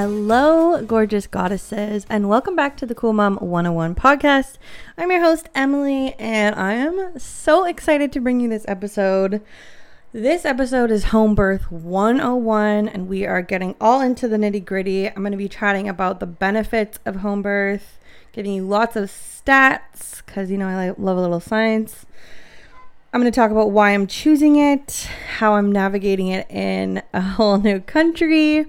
Hello, gorgeous goddesses, and welcome back to the Cool Mom 101 podcast. I'm your host, Emily, and I am so excited to bring you this episode. This episode is Home Birth 101, and we are getting all into the nitty gritty. I'm going to be chatting about the benefits of home birth, giving you lots of stats, because you know I love a little science. I'm going to talk about why I'm choosing it, how I'm navigating it in a whole new country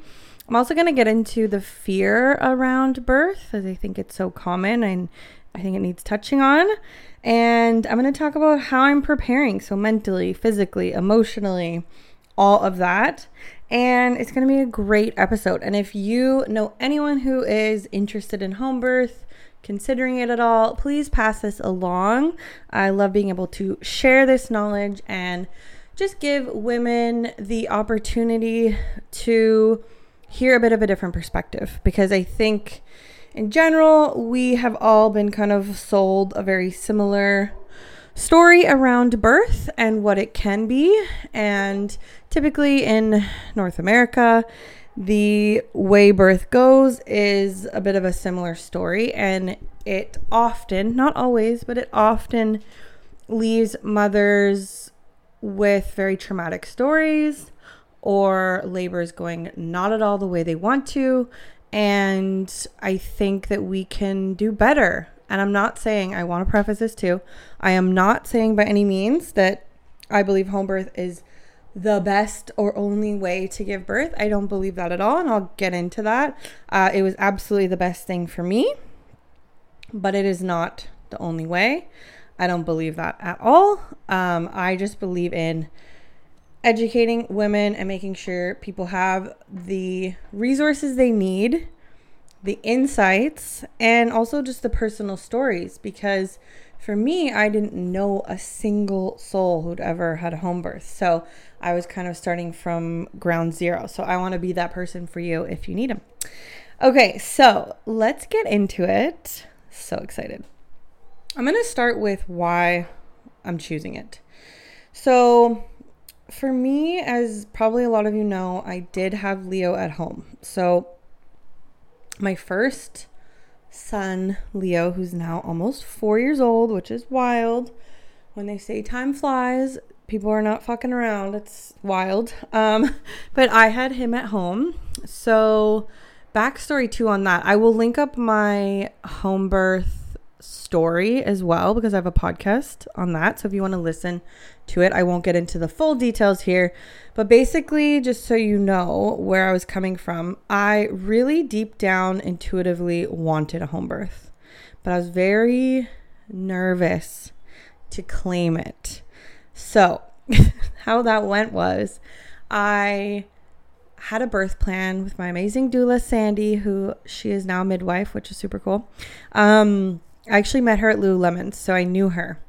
I'm also going to get into the fear around birth, as I think it's so common and I think it needs touching on. And I'm going to talk about how I'm preparing, so mentally, physically, emotionally, all of that. And it's going to be a great episode. And if you know anyone who is interested in home birth, considering it at all, please pass this along. I love being able to share this knowledge and just give women the opportunity to hear a bit of a different perspective. Because I think in general we have all been kind of sold a very similar story around birth and what it can be. And typically in North America the way birth goes is a bit of a similar story. And it often not always but it often leaves mothers with very traumatic stories or labor is going not at all the way they want to. And I think that we can do better. And I'm not saying, I want to preface this too, I am not saying by any means that I believe home birth is the best or only way to give birth. I don't believe that at all. And I'll get into that. Uh, it was absolutely the best thing for me, but it is not the only way. I don't believe that at all. Um, I just believe in educating women and making sure people have the resources they need, the insights, and also just the personal stories. Because for me, I didn't know a single soul who'd ever had a home birth. So I was kind of starting from ground zero. So I want to be that person for you if you need them. Okay, so let's get into it. So excited. I'm going to start with why I'm choosing it. So, for me, as probably a lot of you know, I did have Leo at home. So, my first son, Leo, who's now almost four years old, which is wild. When they say time flies, people are not fucking around. It's wild. Um, but I had him at home. So, backstory too on that. I will link up my home birth story as well because I have a podcast on that. So if you want to listen to it, I won't get into the full details here. But basically, just so you know where I was coming from, I really deep down intuitively wanted a home birth, but I was very nervous to claim it. So, how that went was I had a birth plan with my amazing doula Sandy, who she is now midwife, which is super cool. Um, I actually met her at Lululemon, so I knew her,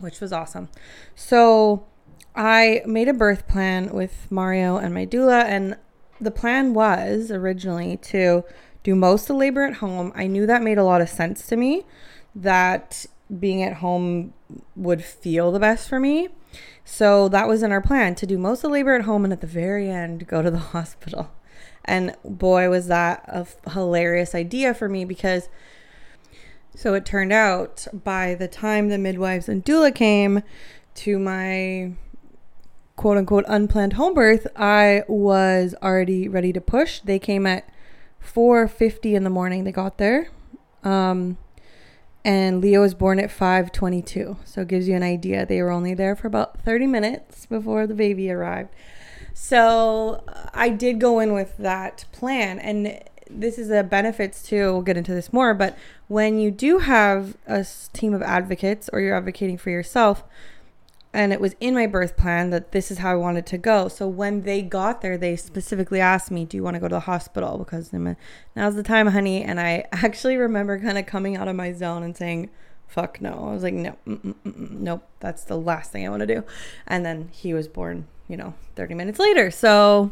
which was awesome. So I made a birth plan with Mario and my doula, and the plan was originally to do most of labor at home. I knew that made a lot of sense to me, that being at home would feel the best for me. So that was in our plan to do most of labor at home and at the very end go to the hospital. And boy, was that a hilarious idea for me because so it turned out by the time the midwives and doula came to my quote unquote unplanned home birth, I was already ready to push. They came at 4:50 in the morning. They got there. Um, and Leo was born at 5:22. So it gives you an idea. They were only there for about 30 minutes before the baby arrived. So I did go in with that plan and this is a benefits too. We'll get into this more, but when you do have a team of advocates or you're advocating for yourself, and it was in my birth plan that this is how I wanted to go. So when they got there, they specifically asked me, "Do you want to go to the hospital?" Because a- now's the time, honey. And I actually remember kind of coming out of my zone and saying, "Fuck no!" I was like, "No, mm, mm, mm, nope, that's the last thing I want to do." And then he was born, you know, 30 minutes later. So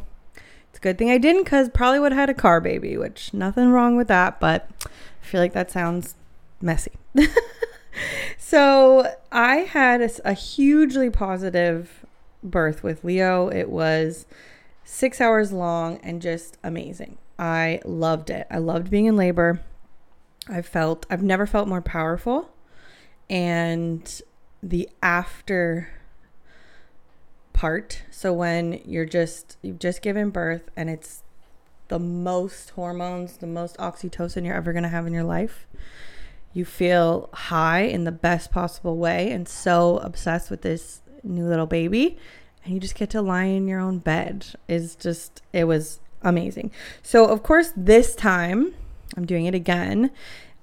it's a good thing I didn't, because probably would have had a car baby, which nothing wrong with that, but I feel like that sounds messy. so I had a hugely positive birth with Leo. It was six hours long and just amazing. I loved it. I loved being in labor. I felt, I've never felt more powerful. And the after part, so when you're just, you've just given birth and it's the most hormones, the most oxytocin you're ever going to have in your life. You feel high in the best possible way and so obsessed with this new little baby. And you just get to lie in your own bed. Is just, it was amazing. So, of course, this time I'm doing it again.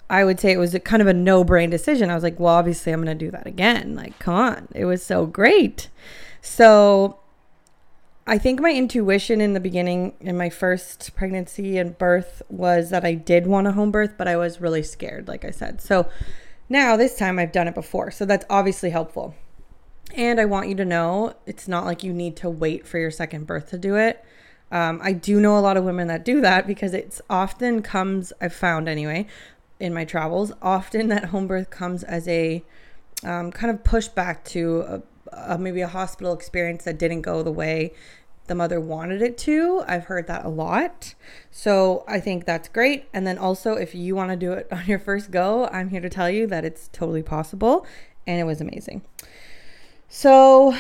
I would say it was kind of a no brain decision. I was like, well, obviously, I'm going to do that again. Like, come on. It was so great. So, I think my intuition in the beginning, in my first pregnancy and birth, was that I did want a home birth, but I was really scared, like I said. So now this time I've done it before. So that's obviously helpful. And I want you to know it's not like you need to wait for your second birth to do it. Um, I do know a lot of women that do that because it's often comes, I've found anyway, in my travels, often that home birth comes as a um, kind of pushback to a, a, maybe a hospital experience that didn't go the way the mother wanted it to. I've heard that a lot. So I think that's great. And then also, if you want to do it on your first go, I'm here to tell you that it's totally possible and it was amazing. So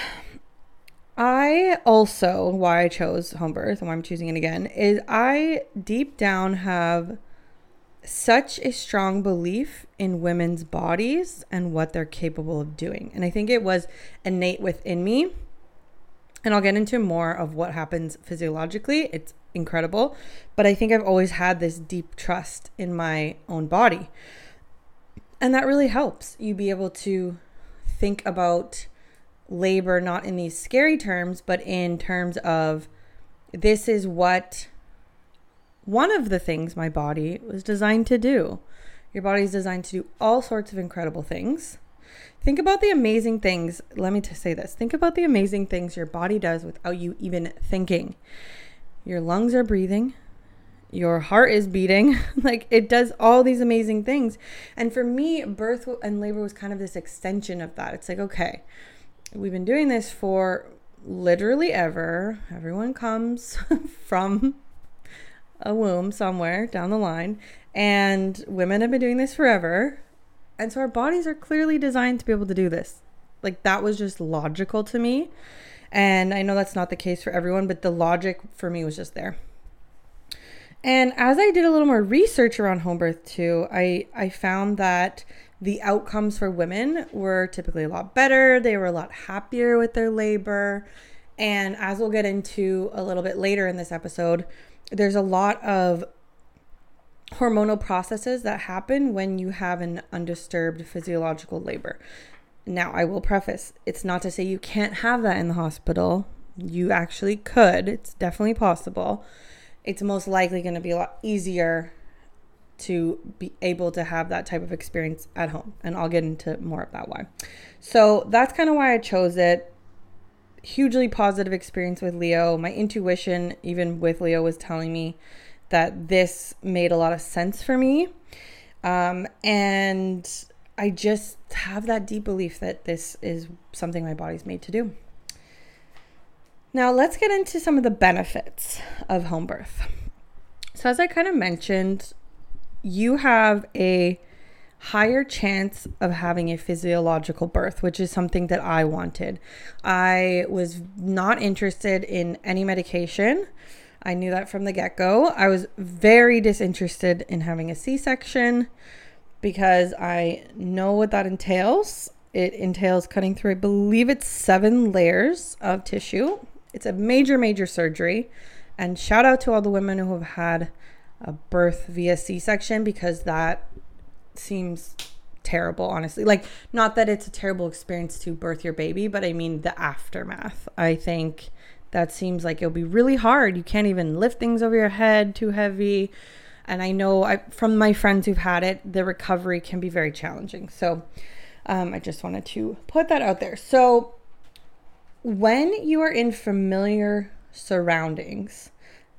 I also, why I chose home birth and why I'm choosing it again, is I deep down have such a strong belief in women's bodies and what they're capable of doing. And I think it was innate within me. And I'll get into more of what happens physiologically. It's incredible. But I think I've always had this deep trust in my own body. And that really helps you be able to think about labor not in these scary terms, but in terms of this is what one of the things my body was designed to do. Your body is designed to do all sorts of incredible things. Think about the amazing things. Let me just say this. Think about the amazing things your body does without you even thinking. Your lungs are breathing. Your heart is beating. like it does all these amazing things. And for me, birth and labor was kind of this extension of that. It's like, okay, we've been doing this for literally ever. Everyone comes from a womb somewhere down the line, and women have been doing this forever. And so our bodies are clearly designed to be able to do this. Like that was just logical to me. And I know that's not the case for everyone, but the logic for me was just there. And as I did a little more research around home birth too, I, I found that the outcomes for women were typically a lot better. They were a lot happier with their labor. And as we'll get into a little bit later in this episode, there's a lot of hormonal processes that happen when you have an undisturbed physiological labor. Now, I will preface it's not to say you can't have that in the hospital. You actually could, it's definitely possible. It's most likely going to be a lot easier to be able to have that type of experience at home. And I'll get into more of that why. So that's kind of why I chose it. Hugely positive experience with Leo. My intuition, even with Leo, was telling me that this made a lot of sense for me. Um, and I just have that deep belief that this is something my body's made to do. Now, let's get into some of the benefits of home birth. So, as I kind of mentioned, you have a higher chance of having a physiological birth, which is something that I wanted. I was not interested in any medication. I knew that from the get go. I was very disinterested in having a C section because I know what that entails. It entails cutting through, I believe it's seven layers of tissue. It's a major, major surgery. And shout out to all the women who have had a birth via C-section because that seems terrible, honestly. Like, not that it's a terrible experience to birth your baby, but I mean the aftermath. I think that seems like it'll be really hard. You can't even lift things over your head too heavy. And I know I, from my friends who've had it, the recovery can be very challenging. So um, I just wanted to put that out there. So when you are in familiar surroundings,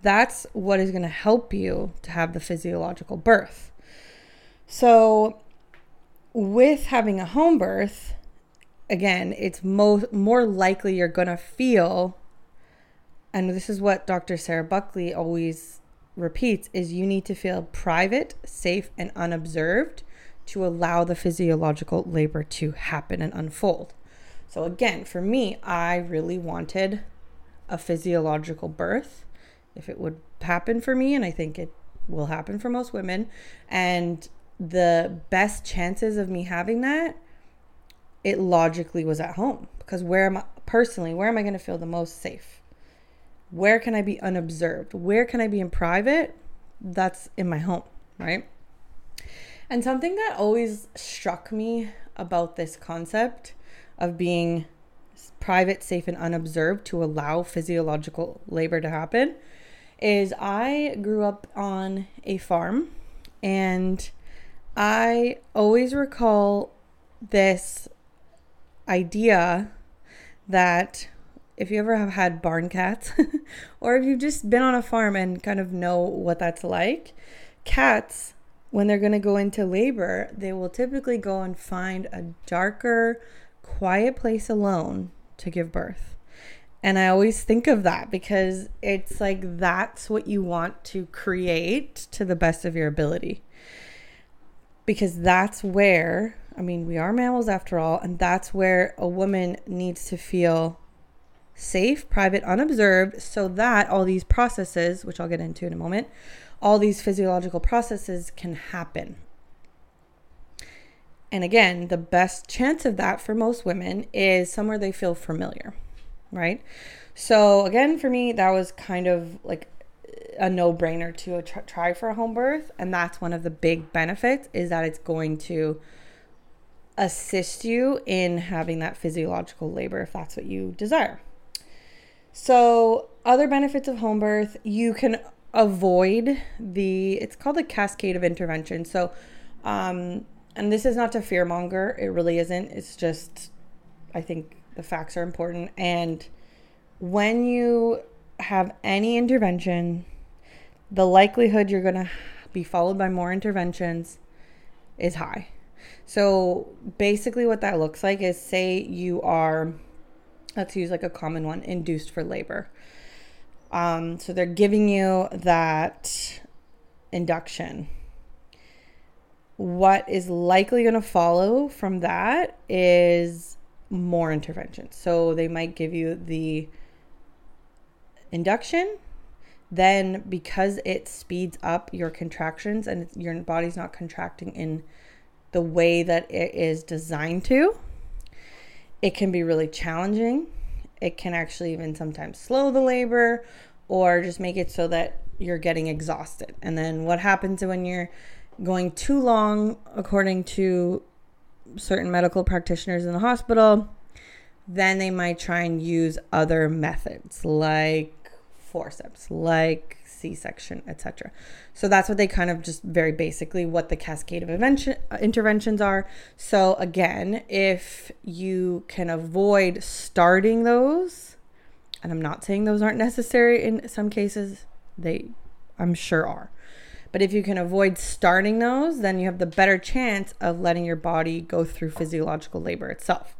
that's what is going to help you to have the physiological birth. So with having a home birth, again, it's mo- more likely you're going to feel and this is what Dr. Sarah Buckley always repeats is you need to feel private, safe and unobserved to allow the physiological labor to happen and unfold. So again, for me, I really wanted a physiological birth if it would happen for me and I think it will happen for most women and the best chances of me having that it logically was at home because where am I personally where am I going to feel the most safe? Where can I be unobserved? Where can I be in private? That's in my home, right? And something that always struck me about this concept of being private, safe, and unobserved to allow physiological labor to happen is I grew up on a farm and I always recall this idea that if you ever have had barn cats or if you've just been on a farm and kind of know what that's like, cats, when they're going to go into labor, they will typically go and find a darker, quiet place alone to give birth. And I always think of that because it's like that's what you want to create to the best of your ability because that's where, I mean, we are mammals after all, and that's where a woman needs to feel safe, private, unobserved, so that all these processes, which I'll get into in a moment, all these physiological processes can happen. And again, the best chance of that for most women is somewhere they feel familiar, right? So, again, for me, that was kind of like a no-brainer to try for a home birth and that's one of the big benefits is that it's going to assist you in having that physiological labor if that's what you desire. So other benefits of home birth you can avoid the it's called a cascade of intervention. So um and this is not to fear monger it really isn't it's just i think the facts are important. And when you have any intervention the likelihood you're going to be followed by more interventions is high. So basically, what that looks like is say you are, let's use like a common one, induced for labor. Um, so they're giving you that induction. What is likely going to follow from that is more interventions. So they might give you the induction then because it speeds up your contractions and your body's not contracting in the way that it is designed to, it can be really challenging. It can actually even sometimes slow the labor or just make it so that you're getting exhausted. And then what happens when you're going too long, according to certain medical practitioners in the hospital, then they might try and use other methods like forceps, like C-section, etc. So that's what they kind of just very basically what the cascade of invention, uh, interventions are. So again, if you can avoid starting those, and I'm not saying those aren't necessary in some cases, they I'm sure are. But if you can avoid starting those, then you have the better chance of letting your body go through physiological labor itself.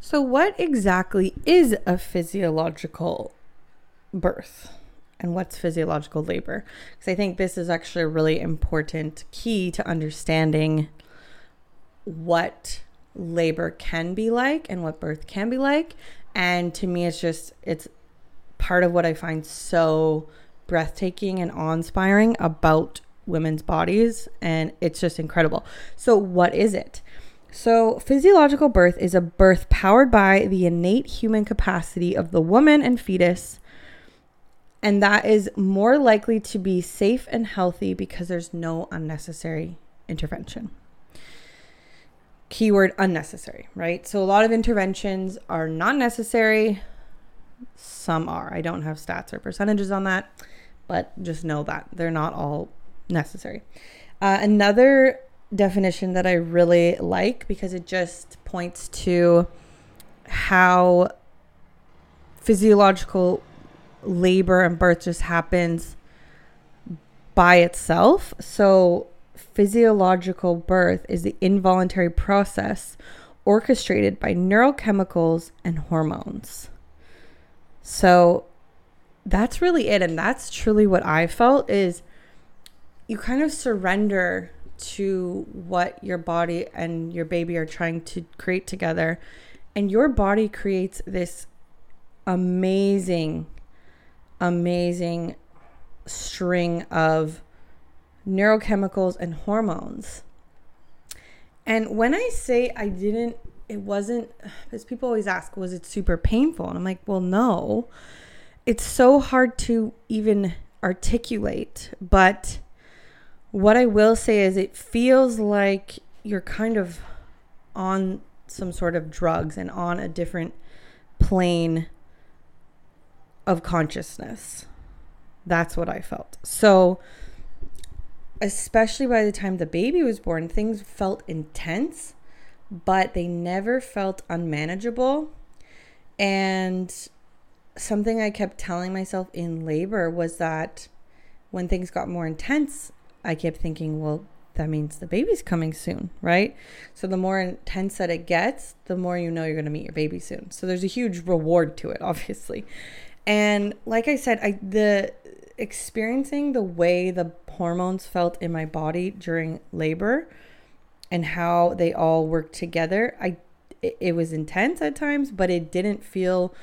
So, what exactly is a physiological birth and what's physiological labor. Because I think this is actually a really important key to understanding what labor can be like and what birth can be like. And to me, it's just, it's part of what I find so breathtaking and awe inspiring about women's bodies. And it's just incredible. So, what is it? So, physiological birth is a birth powered by the innate human capacity of the woman and fetus And that is more likely to be safe and healthy because there's no unnecessary intervention. Keyword unnecessary, right? So a lot of interventions are not necessary. Some are. I don't have stats or percentages on that, but just know that they're not all necessary. Uh, another definition that I really like because it just points to how physiological labor and birth just happens by itself. So, physiological birth is the involuntary process orchestrated by neurochemicals and hormones. So, that's really it and that's truly what I felt is you kind of surrender to what your body and your baby are trying to create together and your body creates this amazing amazing string of neurochemicals and hormones. And when I say I didn't, it wasn't, because people always ask, was it super painful? And I'm like, well, no. It's so hard to even articulate. But what I will say is it feels like you're kind of on some sort of drugs and on a different plane of consciousness. That's what I felt. So, especially by the time the baby was born, things felt intense, but they never felt unmanageable. And something I kept telling myself in labor was that when things got more intense, I kept thinking, well, that means the baby's coming soon, right? So the more intense that it gets, the more you know you're going to meet your baby soon. So there's a huge reward to it, obviously. And like I said, I the experiencing the way the hormones felt in my body during labor and how they all worked together, I it, it was intense at times, but it didn't feel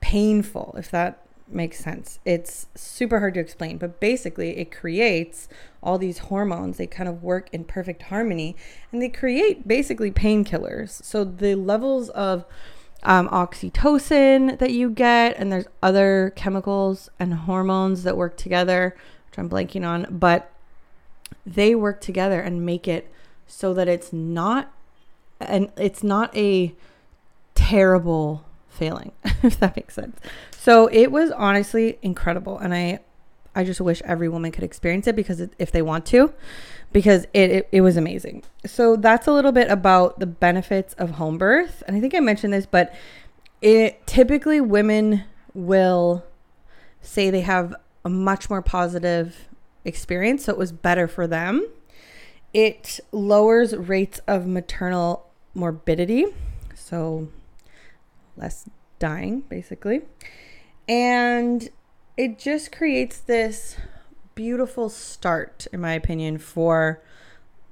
painful if that makes sense. It's super hard to explain, but basically it creates all these hormones. They kind of work in perfect harmony and they create basically painkillers. So the levels of um, oxytocin that you get, and there's other chemicals and hormones that work together, which I'm blanking on, but they work together and make it so that it's not and it's not a terrible feeling if that makes sense. So it was honestly incredible and i i just wish every woman could experience it because if they want to because it, it, it was amazing. So that's a little bit about the benefits of home birth. And I think I mentioned this, but it typically women will say they have a much more positive experience, so it was better for them. It lowers rates of maternal morbidity, so less dying basically. And it just creates this beautiful start, in my opinion, for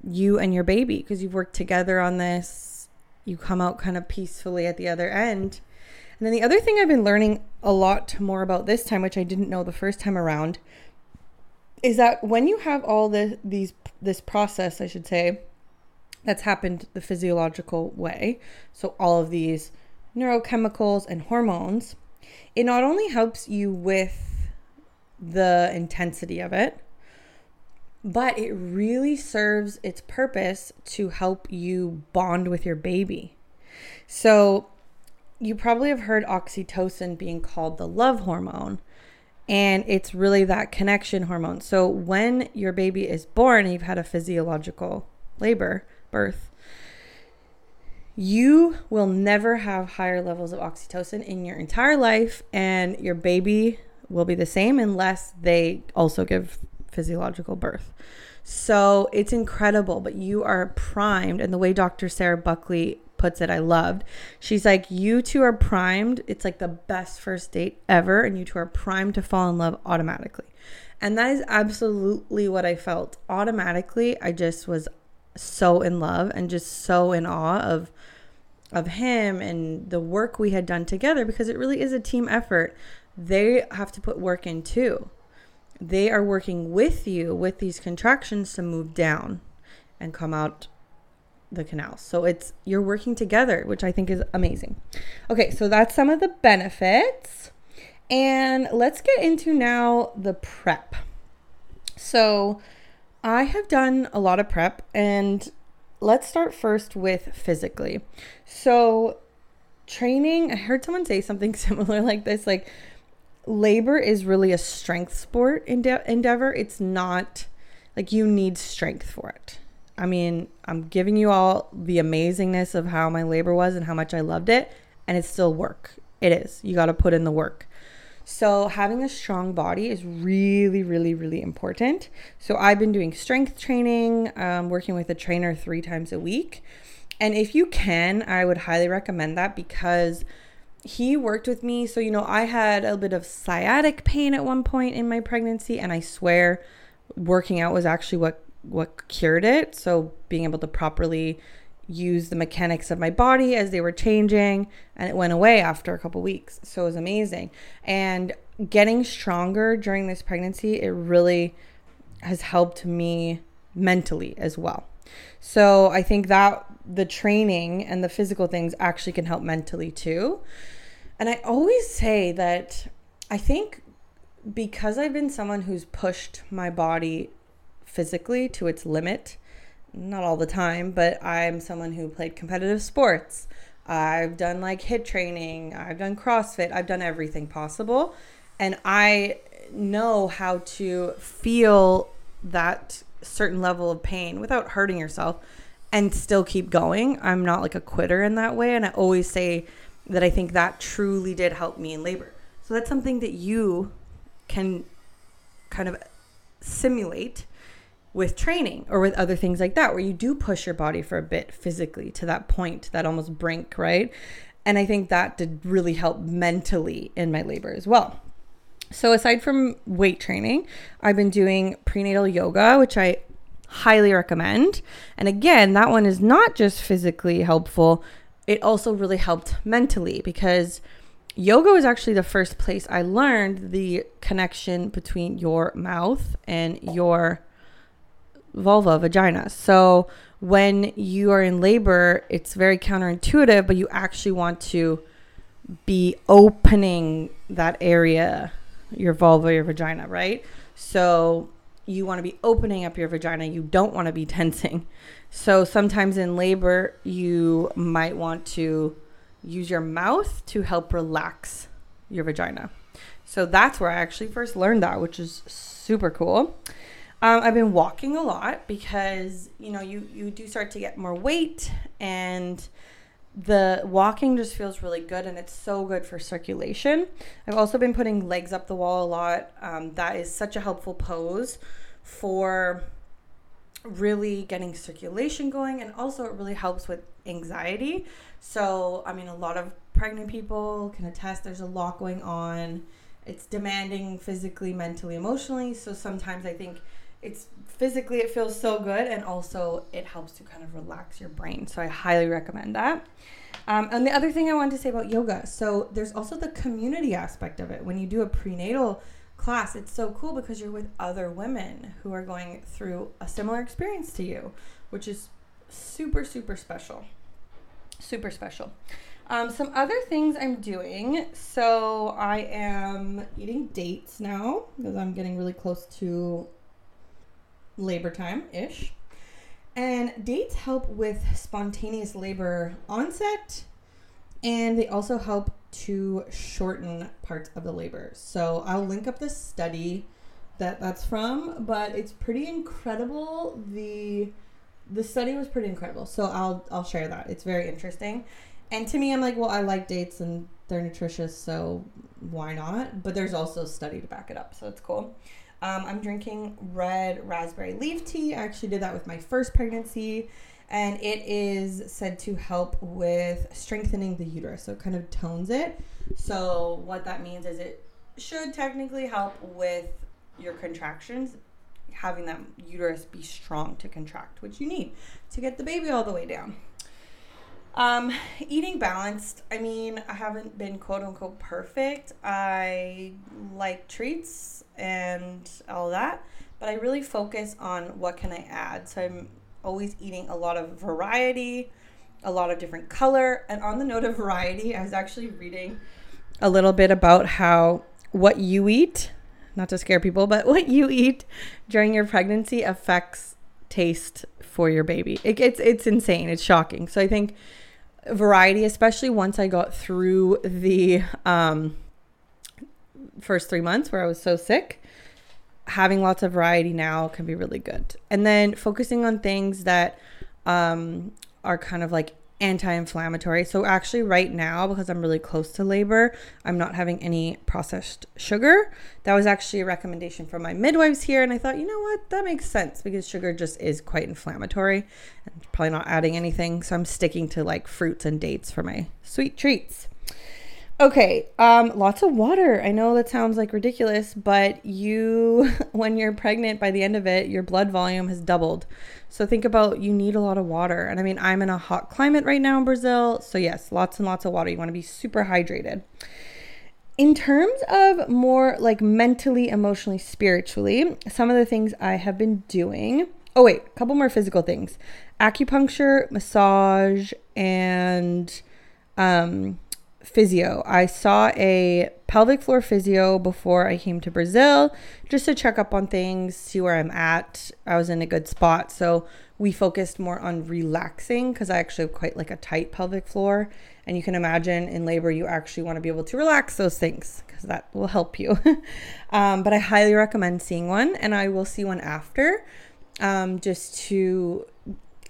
you and your baby because you've worked together on this. You come out kind of peacefully at the other end. And then the other thing I've been learning a lot more about this time, which I didn't know the first time around, is that when you have all the these this process, I should say, that's happened the physiological way, so all of these neurochemicals and hormones, it not only helps you with the intensity of it, but it really serves its purpose to help you bond with your baby. So, you probably have heard oxytocin being called the love hormone, and it's really that connection hormone. So, when your baby is born and you've had a physiological labor, birth, you will never have higher levels of oxytocin in your entire life, and your baby will be the same unless they also give physiological birth. So it's incredible, but you are primed. And the way Dr. Sarah Buckley puts it, I loved. She's like, You two are primed. It's like the best first date ever. And you two are primed to fall in love automatically. And that is absolutely what I felt. Automatically, I just was so in love and just so in awe of of him and the work we had done together because it really is a team effort they have to put work in too. They are working with you with these contractions to move down and come out the canal. So it's you're working together, which I think is amazing. Okay, so that's some of the benefits. And let's get into now the prep. So, I have done a lot of prep, and let's start first with physically. So, training, I heard someone say something similar like this like, labor is really a strength sport ende- endeavor. It's not like you need strength for it. I mean, I'm giving you all the amazingness of how my labor was and how much I loved it, and it's still work. It is. You got to put in the work. So, having a strong body is really, really, really important. So, I've been doing strength training, um, working with a trainer three times a week. And if you can, I would highly recommend that because he worked with me. So, you know, I had a bit of sciatic pain at one point in my pregnancy, and I swear working out was actually what what cured it. So, being able to properly use the mechanics of my body as they were changing and it went away after a couple weeks so it was amazing and getting stronger during this pregnancy it really has helped me mentally as well so i think that the training and the physical things actually can help mentally too and i always say that i think because i've been someone who's pushed my body physically to its limit not all the time, but I'm someone who played competitive sports. I've done like HIIT training, I've done CrossFit, I've done everything possible. And I know how to feel that certain level of pain without hurting yourself and still keep going. I'm not like a quitter in that way. And I always say that I think that truly did help me in labor. So that's something that you can kind of simulate with training or with other things like that where you do push your body for a bit physically to that point that almost brink right and i think that did really help mentally in my labor as well so aside from weight training i've been doing prenatal yoga which i highly recommend and again that one is not just physically helpful it also really helped mentally because yoga was actually the first place i learned the connection between your mouth and your vulva, vagina. So when you are in labor, it's very counterintuitive, but you actually want to be opening that area, your vulva, your vagina, right? So you want to be opening up your vagina. You don't want to be tensing. So sometimes in labor, you might want to use your mouth to help relax your vagina. So that's where I actually first learned that, which is super cool. Um, I've been walking a lot because you know you you do start to get more weight and the walking just feels really good and it's so good for circulation. I've also been putting legs up the wall a lot. Um, that is such a helpful pose for really getting circulation going and also it really helps with anxiety. So, I mean, a lot of pregnant people can attest there's a lot going on. It's demanding physically, mentally, emotionally. So sometimes I think it's physically it feels so good and also it helps to kind of relax your brain so i highly recommend that. Um, and the other thing i wanted to say about yoga so there's also the community aspect of it. When you do a prenatal class it's so cool because you're with other women who are going through a similar experience to you which is super super special. Super special. Um, some other things i'm doing so i am eating dates now because i'm getting really close to labor time ish. And dates help with spontaneous labor onset, and they also help to shorten parts of the labor. So I'll link up the study that that's from, but it's pretty incredible. The the study was pretty incredible. So I'll I'll share that. It's very interesting. And to me I'm like, well, I like dates and they're nutritious, so why not? But there's also a study to back it up. So it's cool. Um, I'm drinking red raspberry leaf tea. I actually did that with my first pregnancy, and it is said to help with strengthening the uterus. So it kind of tones it. So, what that means is it should technically help with your contractions, having that uterus be strong to contract, which you need to get the baby all the way down. Um, eating balanced. I mean, I haven't been quote unquote perfect. I like treats and all that, but I really focus on what can I add. So I'm always eating a lot of variety, a lot of different color. And on the note of variety, I was actually reading a little bit about how what you eat, not to scare people, but what you eat during your pregnancy affects taste for your baby. It, it's it's insane. It's shocking. So I think variety, especially once I got through the um, first three months where I was so sick, having lots of variety now can be really good. And then focusing on things that um, are kind of like anti-inflammatory. So actually right now because I'm really close to labor, I'm not having any processed sugar. That was actually a recommendation from my midwives here and I thought, "You know what? That makes sense because sugar just is quite inflammatory and probably not adding anything. So I'm sticking to like fruits and dates for my sweet treats." Okay, um, lots of water. I know that sounds like ridiculous, but you, when you're pregnant, by the end of it, your blood volume has doubled. So think about you need a lot of water. And I mean, I'm in a hot climate right now in Brazil. So, yes, lots and lots of water. You want to be super hydrated. In terms of more like mentally, emotionally, spiritually, some of the things I have been doing. Oh, wait, a couple more physical things acupuncture, massage, and um, physio. I saw a pelvic floor physio before I came to Brazil just to check up on things, see where I'm at. I was in a good spot. So we focused more on relaxing because I actually have quite like a tight pelvic floor. And you can imagine in labor, you actually want to be able to relax those things because that will help you. um, but I highly recommend seeing one, and I will see one after um, just to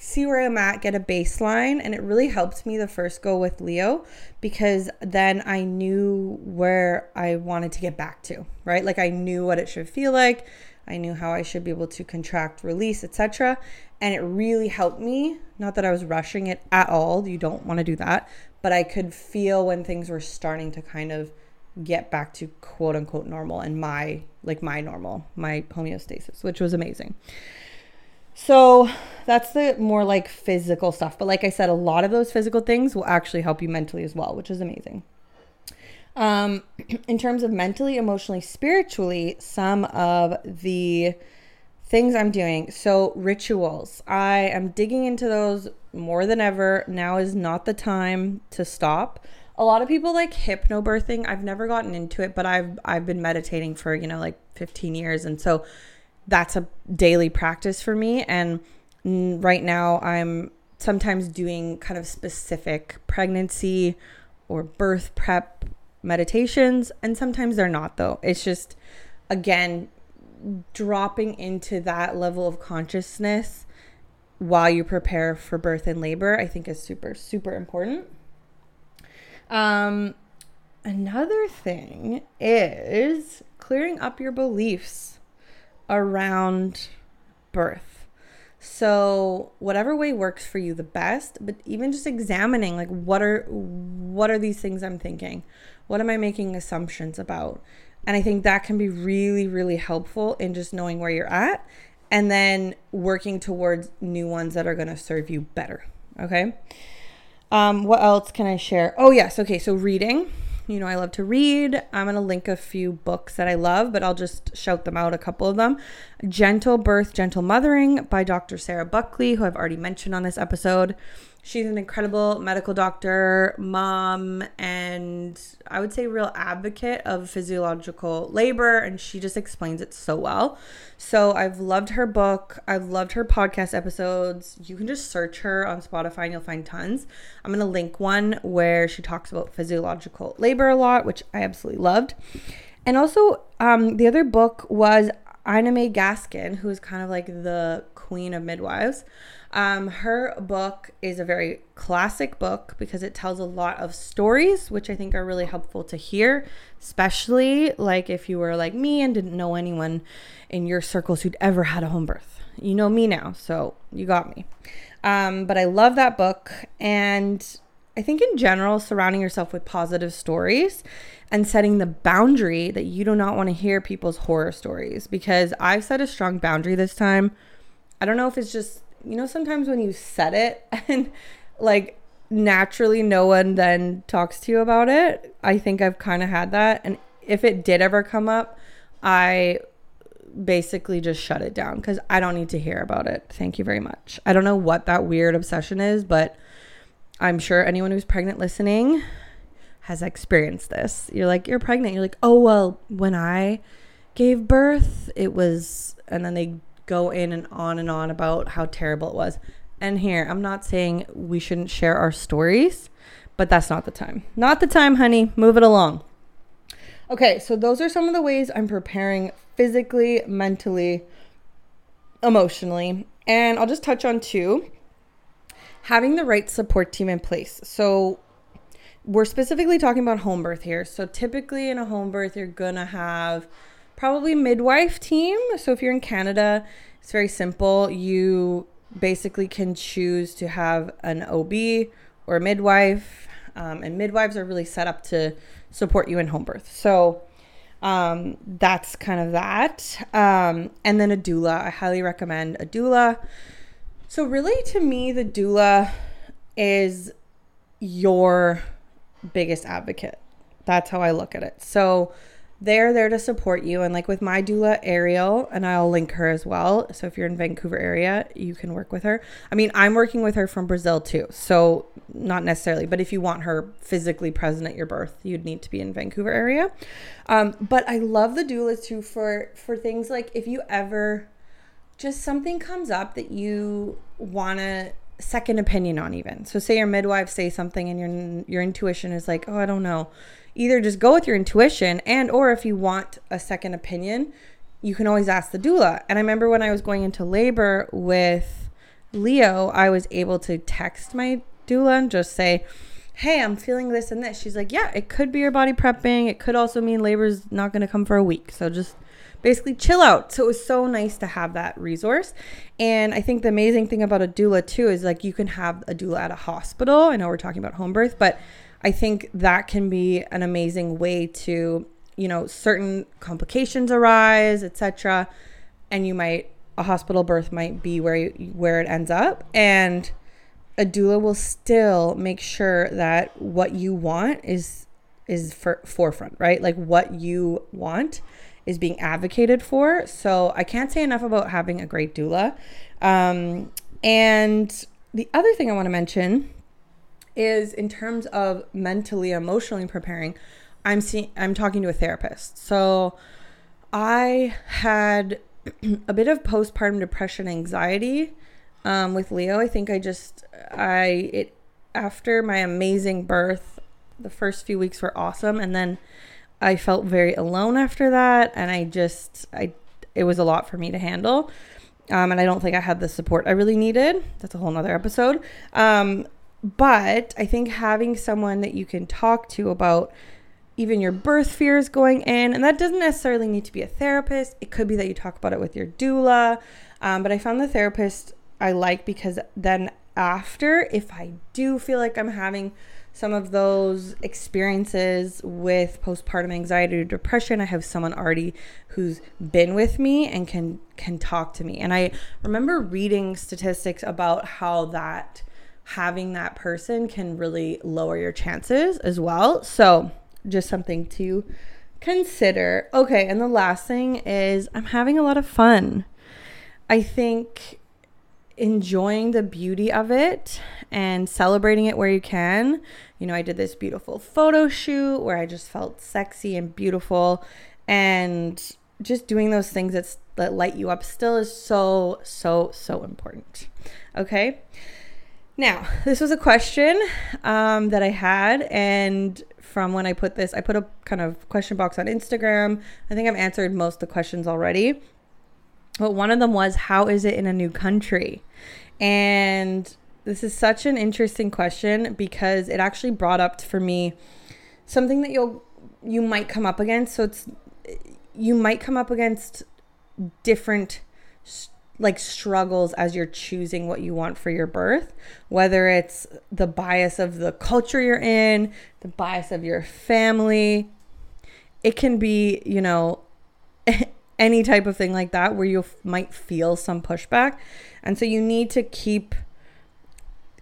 see where I'm at, get a baseline. And it really helped me the first go with Leo because then I knew where I wanted to get back to, right? Like I knew what it should feel like. I knew how I should be able to contract, release, etc. And it really helped me. Not that I was rushing it at all. You don't want to do that. But I could feel when things were starting to kind of get back to quote unquote normal and my like my normal, my homeostasis, which was amazing. So that's the more like physical stuff. But like I said, a lot of those physical things will actually help you mentally as well, which is amazing. Um, in terms of mentally, emotionally, spiritually, some of the things I'm doing. So, rituals. I am digging into those more than ever. Now is not the time to stop. A lot of people like hypnobirthing. I've never gotten into it, but I've I've been meditating for, you know, like 15 years and so that's a daily practice for me. And right now, I'm sometimes doing kind of specific pregnancy or birth prep meditations, and sometimes they're not, though. It's just, again, dropping into that level of consciousness while you prepare for birth and labor, I think is super, super important. Um, another thing is clearing up your beliefs around birth. So, whatever way works for you the best, but even just examining like what are what are these things I'm thinking? What am I making assumptions about? And I think that can be really really helpful in just knowing where you're at and then working towards new ones that are going to serve you better. Okay? Um, what else can I share? Oh, yes. Okay. So, reading. You know, I love to read. I'm going to link a few books that I love, but I'll just shout them out a couple of them. Gentle Birth, Gentle Mothering by Dr. Sarah Buckley, who I've already mentioned on this episode. She's an incredible medical doctor, mom, and I would say real advocate of physiological labor. And she just explains it so well. So I've loved her book. I've loved her podcast episodes. You can just search her on Spotify and you'll find tons. I'm going to link one where she talks about physiological labor a lot, which I absolutely loved. And also, um, the other book was Ina May Gaskin, who is kind of like the queen of midwives. Um, her book is a very classic book because it tells a lot of stories, which I think are really helpful to hear, especially like if you were like me and didn't know anyone in your circles who'd ever had a home birth. You know me now, so you got me. Um, but I love that book. And I think in general, surrounding yourself with positive stories and setting the boundary that you do not want to hear people's horror stories because I've set a strong boundary this time. I don't know if it's just you know, sometimes when you set it and like naturally no one then talks to you about it. I think I've kind of had that. And if it did ever come up, I basically just shut it down because I don't need to hear about it. Thank you very much. I don't know what that weird obsession is, but I'm sure anyone who's pregnant listening has experienced this. You're like, you're pregnant. You're like, oh, well, when I gave birth, it was, and then they go in and on and on about how terrible it was. And here, I'm not saying we shouldn't share our stories, but that's not the time. Not the time, honey. Move it along. Okay, so those are some of the ways I'm preparing physically, mentally, emotionally. And I'll just touch on two. Having the right support team in place. So, we're specifically talking about home birth here. So typically in a home birth, you're gonna have probably midwife team. So if you're in Canada, it's very simple. You basically can choose to have an OB or a midwife, um, and midwives are really set up to support you in home birth. So um, that's kind of that. Um, and then a doula. I highly recommend a doula. So really, to me, the doula is your biggest advocate. That's how I look at it. So they're there to support you. And like with my doula, Ariel, and I'll link her as well. So if you're in Vancouver area, you can work with her. I mean, I'm working with her from Brazil too. So not necessarily, but if you want her physically present at your birth, you'd need to be in Vancouver area. Um, but I love the doulas too for for things like if you ever just something comes up that you want to second opinion on even. So say your midwife say something and your your intuition is like, "Oh, I don't know." Either just go with your intuition and or if you want a second opinion, you can always ask the doula. And I remember when I was going into labor with Leo, I was able to text my doula and just say, "Hey, I'm feeling this and this." She's like, "Yeah, it could be your body prepping. It could also mean labor's not going to come for a week. So just basically chill out. So it was so nice to have that resource. And I think the amazing thing about a doula too is like you can have a doula at a hospital. I know we're talking about home birth, but I think that can be an amazing way to, you know, certain complications arise, etc. And you might a hospital birth might be where you, where it ends up and a doula will still make sure that what you want is is for forefront, right? Like what you want is being advocated for. So I can't say enough about having a great doula. Um, and the other thing I want to mention is in terms of mentally, emotionally preparing. I'm seeing. I'm talking to a therapist. So I had a bit of postpartum depression, anxiety um, with Leo. I think I just I it after my amazing birth, the first few weeks were awesome, and then I felt very alone after that, and I just I it was a lot for me to handle. Um, and I don't think I had the support I really needed. That's a whole nother episode. Um, but I think having someone that you can talk to about even your birth fears going in, and that doesn't necessarily need to be a therapist. It could be that you talk about it with your doula. Um, but I found the therapist I like because then after, if I do feel like I'm having some of those experiences with postpartum anxiety or depression i have someone already who's been with me and can can talk to me and i remember reading statistics about how that having that person can really lower your chances as well so just something to consider okay and the last thing is i'm having a lot of fun i think enjoying the beauty of it and celebrating it where you can. You know, I did this beautiful photo shoot where I just felt sexy and beautiful and just doing those things that's, that light you up still is so so so important. Okay? Now, this was a question um, that I had, and from when I put this, I put a kind of question box on Instagram. I think I've answered most of the questions already. But one of them was, How is it in a new country? And this is such an interesting question because it actually brought up for me something that you'll you might come up against. So it's you might come up against different like struggles as you're choosing what you want for your birth, whether it's the bias of the culture you're in, the bias of your family. It can be, you know, any type of thing like that where you f- might feel some pushback. And so you need to keep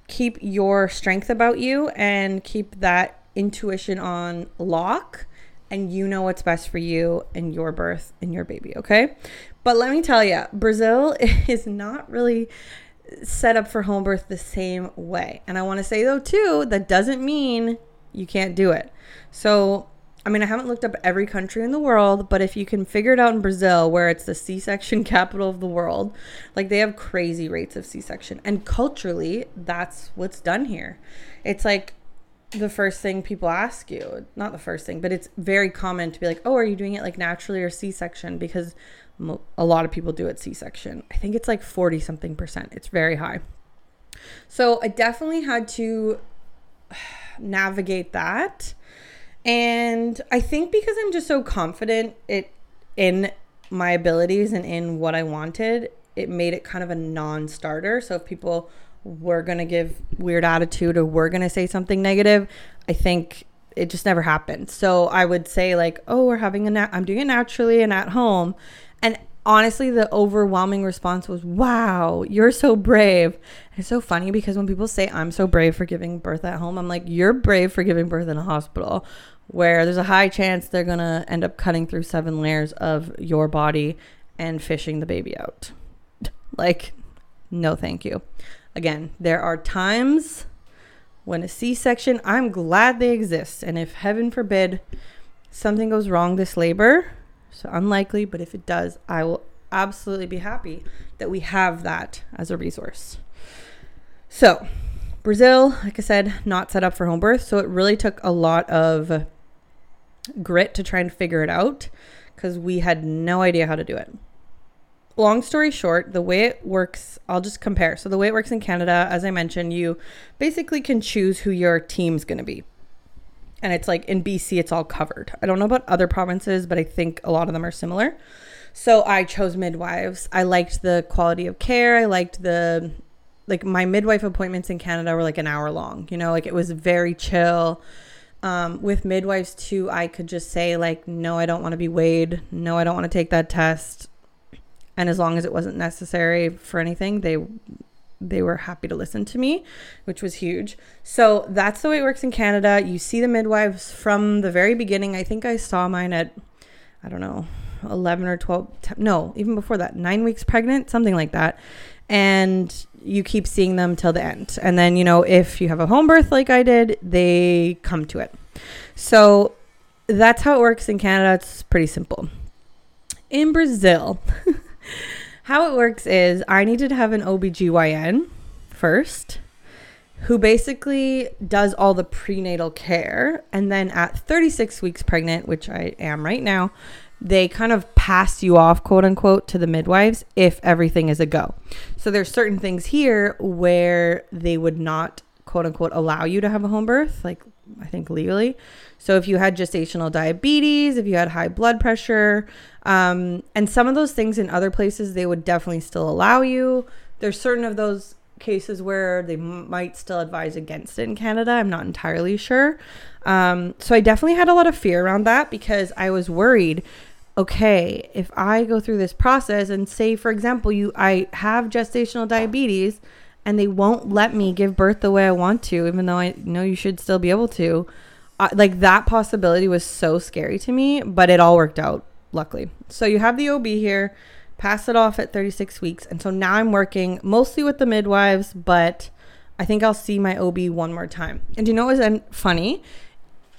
keep your strength about you and keep that intuition on lock and you know what's best for you and your birth and your baby, okay? But let me tell you, Brazil is not really set up for home birth the same way. And I want to say though too, that doesn't mean You can't do it. So, I mean, I haven't looked up every country in the world, but if you can figure it out in Brazil, where it's the C section capital of the world, like they have crazy rates of C section. And culturally, that's what's done here. It's like the first thing people ask you, not the first thing, but it's very common to be like, oh, are you doing it like naturally or C section? Because a lot of people do it C section. I think it's like 40 something percent. It's very high. So I definitely had to navigate that. And I think because I'm just so confident it in my abilities and in what I wanted, it made it kind of a non-starter. So if people were going to give weird attitude or we're going to say something negative, I think it just never happened. So I would say like, "Oh, we're having a nat- I'm doing it naturally and at home." And honestly, the overwhelming response was, wow, you're so brave. And it's so funny because when people say, I'm so brave for giving birth at home, I'm like, you're brave for giving birth in a hospital where there's a high chance they're going to end up cutting through seven layers of your body and fishing the baby out. like, no, thank you. Again, there are times when a C section, I'm glad they exist. And if heaven forbid something goes wrong this labor, so unlikely, but if it does, I will absolutely be happy that we have that as a resource. So, Brazil, like I said, not set up for home birth. So it really took a lot of grit to try and figure it out because we had no idea how to do it. Long story short, the way it works, I'll just compare. So, the way it works in Canada, as I mentioned, you basically can choose who your team's going to be and it's like in BC it's all covered. I don't know about other provinces, but I think a lot of them are similar. So I chose midwives. I liked the quality of care. I liked the like my midwife appointments in Canada were like an hour long. You know, like it was very chill. Um, with midwives too, I could just say like, no, I don't want to be weighed. No, I don't want to take that test. And as long as it wasn't necessary for anything, they they were happy to listen to me, which was huge. So that's the way it works in Canada. You see the midwives from the very beginning. I think I saw mine at, I don't know, 11 or 12, no, even before that, nine weeks pregnant, something like that. And you keep seeing them till the end. And then, you know, if you have a home birth like I did, they come to it. So that's how it works in Canada. It's pretty simple. In Brazil, How it works is I needed to have an OBGYN first who basically does all the prenatal care. And then at 36 weeks pregnant, which I am right now, they kind of pass you off, quote unquote, to the midwives if everything is a go. So there's certain things here where they would not, quote unquote, allow you to have a home birth, like I think legally. So if you had gestational diabetes, if you had high blood pressure, um, and some of those things in other places, they would definitely still allow you. There's certain of those cases where they might still advise against it in Canada. I'm not entirely sure. Um, so I definitely had a lot of fear around that because I was worried. Okay, if I go through this process and say, for example, you I have gestational diabetes and they won't let me give birth the way I want to, even though I know you should still be able to like that possibility was so scary to me, but it all worked out, luckily. So you have the OB here, pass it off at 36 weeks. And so now I'm working mostly with the midwives, but I think I'll see my OB one more time. And you know what was funny?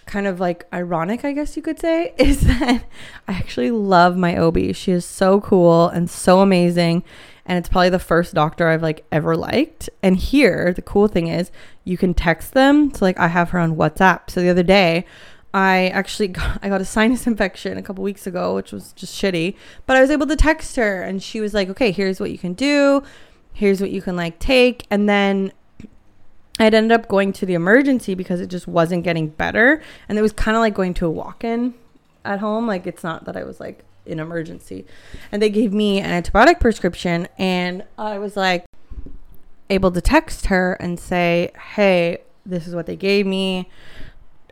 Kind of like ironic, I guess you could say, is that I actually love my OB. She is so cool and so amazing and it's probably the first doctor I've like ever liked. And here, the cool thing is you can text them. So like I have her on WhatsApp. So the other day, I actually got, I got a sinus infection a couple weeks ago, which was just shitty. But I was able to text her, and she was like, "Okay, here's what you can do. Here's what you can like take." And then I'd ended up going to the emergency because it just wasn't getting better, and it was kind of like going to a walk-in at home. Like it's not that I was like in emergency. And they gave me an antibiotic prescription and I was like able to text her and say, "Hey, this is what they gave me."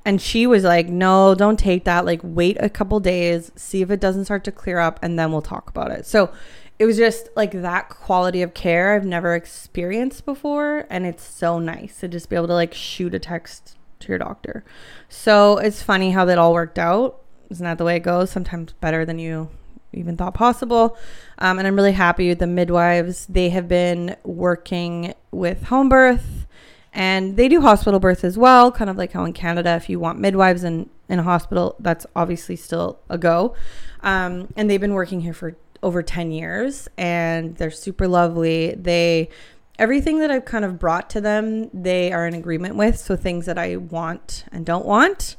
And she was like, "No, don't take that. Like wait a couple days, see if it doesn't start to clear up and then we'll talk about it." So, it was just like that quality of care I've never experienced before and it's so nice to just be able to like shoot a text to your doctor. So, it's funny how that all worked out isn't that the way it goes? Sometimes better than you even thought possible. Um, and I'm really happy with the midwives. They have been working with home birth And they do hospital birth as well, kind of like how in Canada, if you want midwives in, in a hospital, that's obviously still a go. Um, and they've been working here for over 10 years and they're super lovely. They everything that I've kind of brought to them, they are in agreement with. So things that I want and don't want.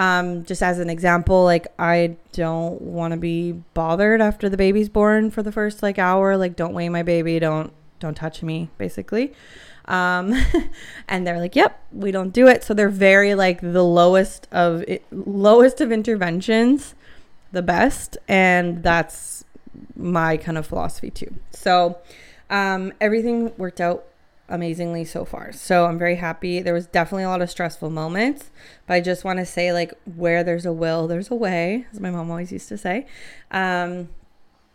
Um, just as an example, like I don't want to be bothered after the baby's born for the first like hour. Like, don't weigh my baby. Don't don't touch me, basically. Um, and they're like, "Yep, we don't do it." So they're very like the lowest of it, lowest of interventions, the best, and that's my kind of philosophy too. So um, everything worked out amazingly so far. So I'm very happy. There was definitely a lot of stressful moments, but I just want to say like where there's a will, there's a way, as my mom always used to say. Um,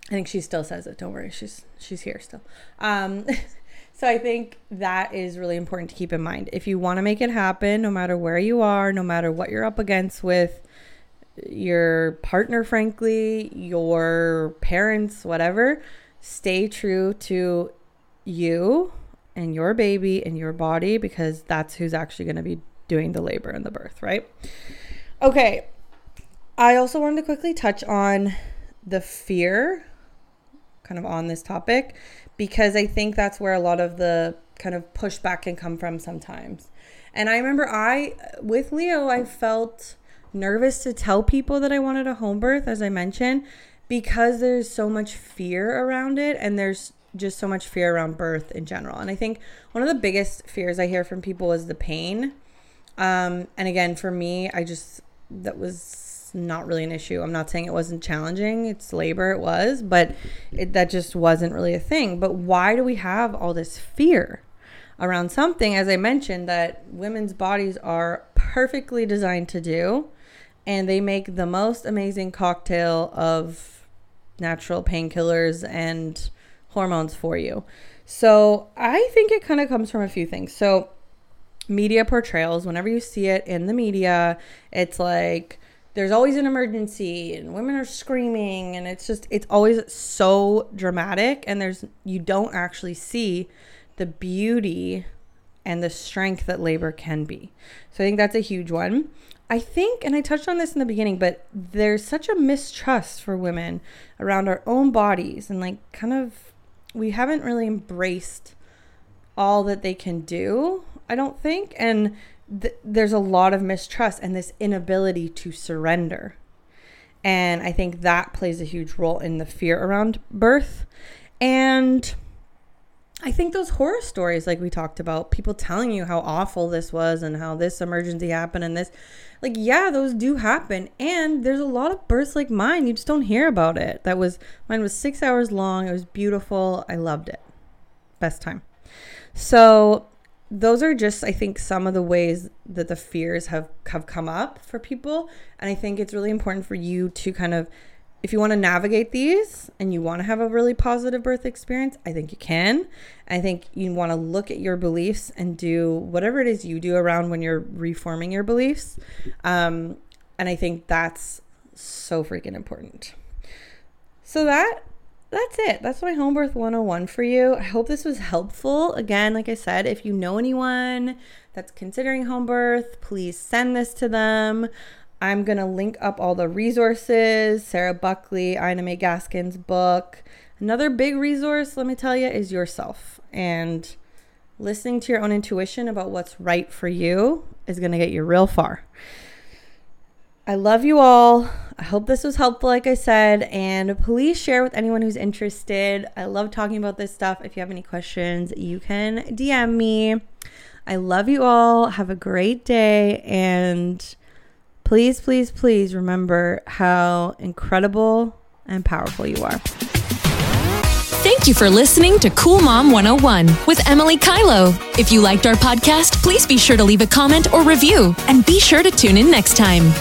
I think she still says it. Don't worry, she's she's here still. Um, so I think that is really important to keep in mind. If you want to make it happen, no matter where you are, no matter what you're up against with your partner, frankly, your parents, whatever, stay true to you and your baby and your body because that's who's actually going to be doing the labor and the birth, right? Okay. I also wanted to quickly touch on the fear kind of on this topic because I think that's where a lot of the kind of pushback can come from sometimes. And I remember I, with Leo, I felt nervous to tell people that I wanted a home birth, as I mentioned, because there's so much fear around it and there's just so much fear around birth in general. And I think one of the biggest fears I hear from people is the pain. Um, and again, for me, I just, that was not really an issue. I'm not saying it wasn't challenging. It's labor, it was, but it, that just wasn't really a thing. But why do we have all this fear around something, as I mentioned, that women's bodies are perfectly designed to do? And they make the most amazing cocktail of natural painkillers and hormones for you. So I think it kind of comes from a few things. So, media portrayals, whenever you see it in the media, it's like there's always an emergency and women are screaming and it's just it's always so dramatic and there's you don't actually see the beauty and the strength that labor can be. So I think that's a huge one. I think, and I touched on this in the beginning, but there's such a mistrust for women around our own bodies and like kind of we haven't really embraced all that they can do, I don't think. And th- there's a lot of mistrust and this inability to surrender. And I think that plays a huge role in the fear around birth. And I think those horror stories, like we talked about, people telling you how awful this was and how this emergency happened and this, like, yeah, those do happen. And there's a lot of births like mine. You just don't hear about it. That was, mine was six hours long. It was beautiful. I loved it. Best time. So, those are just, I think, some of the ways that the fears have, have come up for people. And I think it's really important for you to kind of if you want to navigate these and you want to have a really positive birth experience, I think you can. I think you want to look at your beliefs and do whatever it is you do around when you're reforming your beliefs. Um, and I think that's so freaking important. So that that's it. That's my home birth 101 for you. I hope this was helpful. Again, like I said, if you know anyone that's considering home birth, please send this to them. I'm going to link up all the resources Sarah Buckley, Ina May Gaskin's book. Another big resource, let me tell you, is yourself. And listening to your own intuition about what's right for you is going to get you real far. I love you all. I hope this was helpful, like I said. And please share with anyone who's interested. I love talking about this stuff. If you have any questions, you can DM me. I love you all. Have a great day. And Please, please, please remember how incredible and powerful you are. Thank you for listening to Cool Mom 101 with Emily Kylo. If you liked our podcast, please be sure to leave a comment or review and be sure to tune in next time.